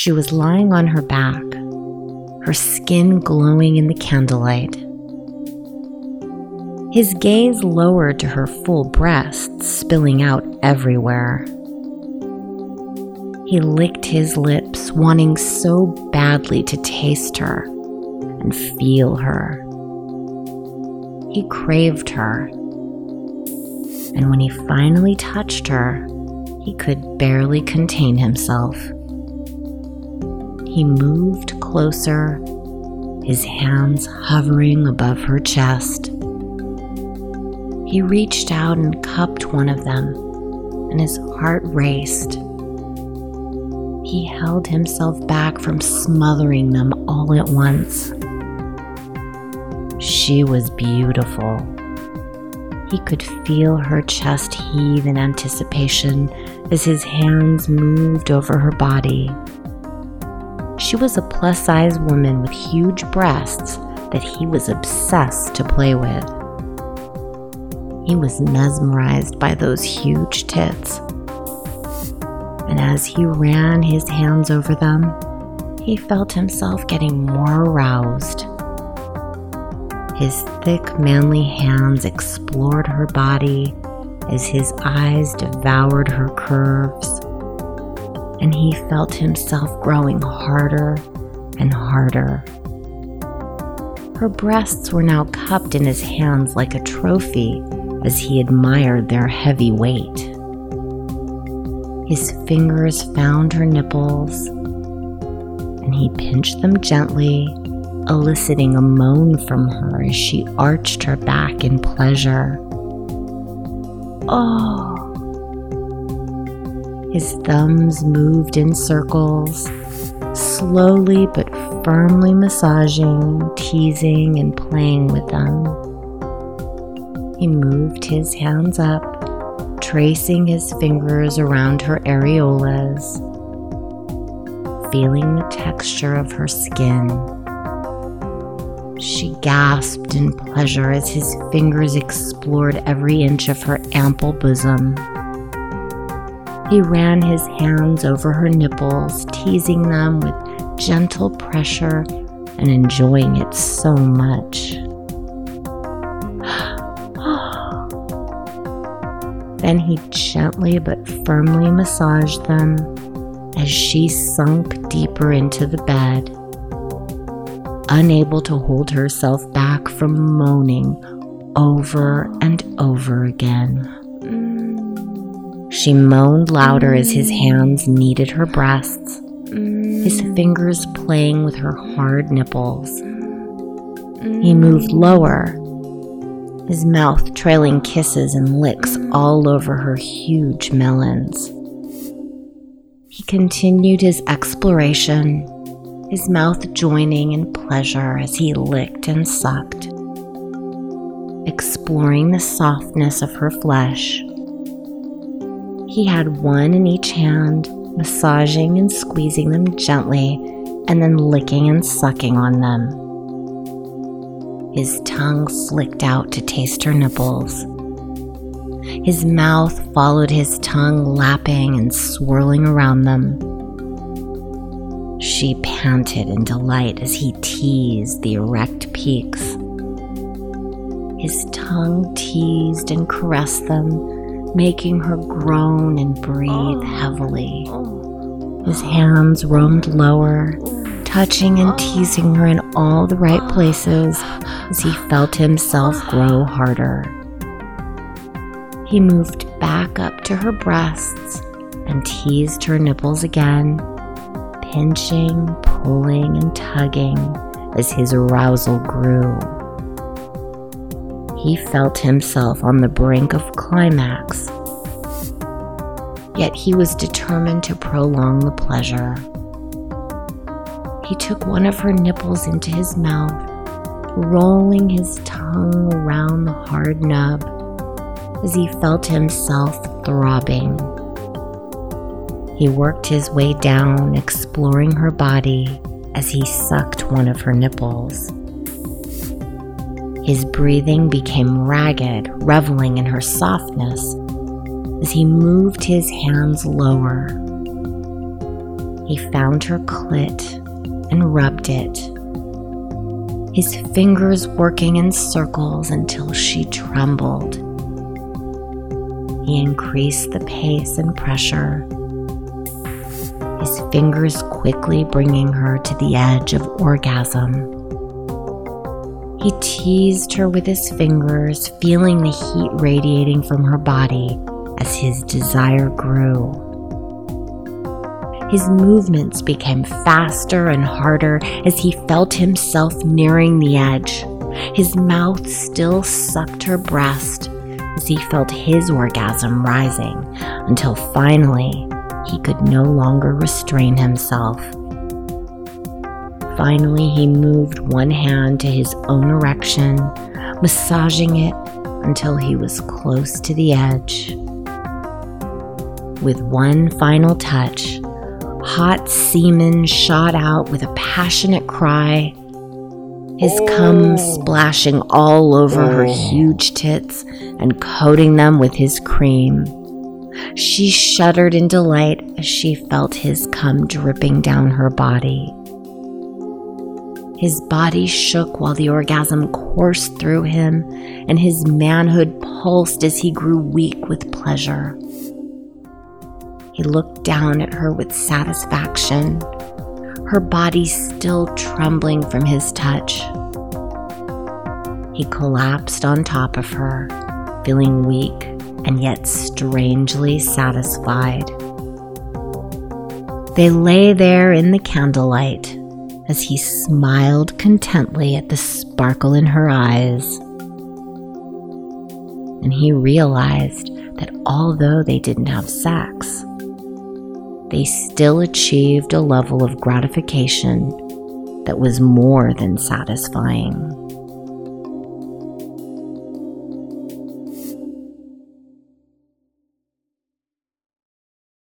She was lying on her back, her skin glowing in the candlelight. His gaze lowered to her full breasts, spilling out everywhere. He licked his lips, wanting so badly to taste her and feel her. He craved her. And when he finally touched her, he could barely contain himself. He moved closer, his hands hovering above her chest. He reached out and cupped one of them, and his heart raced he held himself back from smothering them all at once. She was beautiful. He could feel her chest heave in anticipation as his hands moved over her body. She was a plus size woman with huge breasts that he was obsessed to play with. He was mesmerized by those huge tits and as he ran his hands over them, he felt himself getting more aroused. His thick, manly hands explored her body as his eyes devoured her curves, and he felt himself growing harder and harder. Her breasts were now cupped in his hands like a trophy as he admired their heavy weight. His fingers found her nipples and he pinched them gently, eliciting a moan from her as she arched her back in pleasure. Oh. His thumbs moved in circles, slowly but firmly massaging, teasing, and playing with them. He moved his hands up tracing his fingers around her areolas, feeling the texture of her skin. She gasped in pleasure as his fingers explored every inch of her ample bosom. He ran his hands over her nipples, teasing them with gentle pressure and enjoying it so much. Then he gently but firmly massaged them as she sunk deeper into the bed, unable to hold herself back from moaning over and over again. She moaned louder as his hands kneaded her breasts, his fingers playing with her hard nipples. He moved lower his mouth trailing kisses and licks all over her huge melons. He continued his exploration, his mouth joining in pleasure as he licked and sucked, exploring the softness of her flesh. He had one in each hand, massaging and squeezing them gently, and then licking and sucking on them. His tongue flicked out to taste her nipples. His mouth followed his tongue, lapping and swirling around them. She panted in delight as he teased the erect peaks. His tongue teased and caressed them, making her groan and breathe oh. heavily. Oh. His hands roamed lower, touching and oh. teasing her in all the right places as he felt himself grow harder. He moved back up to her breasts and teased her nipples again, pinching, pulling, and tugging as his arousal grew. He felt himself on the brink of climax, yet he was determined to prolong the pleasure. He took one of her nipples into his mouth, rolling his tongue around the hard nub as he felt himself throbbing. He worked his way down, exploring her body as he sucked one of her nipples. His breathing became ragged, reveling in her softness as he moved his hands lower He found her clit and rubbed it, his fingers working in circles until she trembled. He increased the pace and pressure, his fingers quickly bringing her to the edge of orgasm. He teased her with his fingers, feeling the heat radiating from her body as his desire grew. His movements became faster and harder as he felt himself nearing the edge. His mouth still sucked her breast as he felt his orgasm rising until finally he could no longer restrain himself. Finally, he moved one hand to his own erection, massaging it until he was close to the edge. With one final touch, hot semen shot out with a passionate cry, his oh. cum splashing all over oh. her huge tits and coating them with his cream. She shuddered in delight as she felt his cum dripping down her body. His body shook while the orgasm coursed through him, and his manhood pulsed as he grew weak with pleasure. He looked down at her with satisfaction, her body still trembling from his touch. He collapsed on top of her, feeling weak and yet strangely satisfied. They lay there in the candlelight as he smiled contently at the sparkle in her eyes. And he realized that although they didn't have sex, they still achieved a level of gratification that was more than satisfying.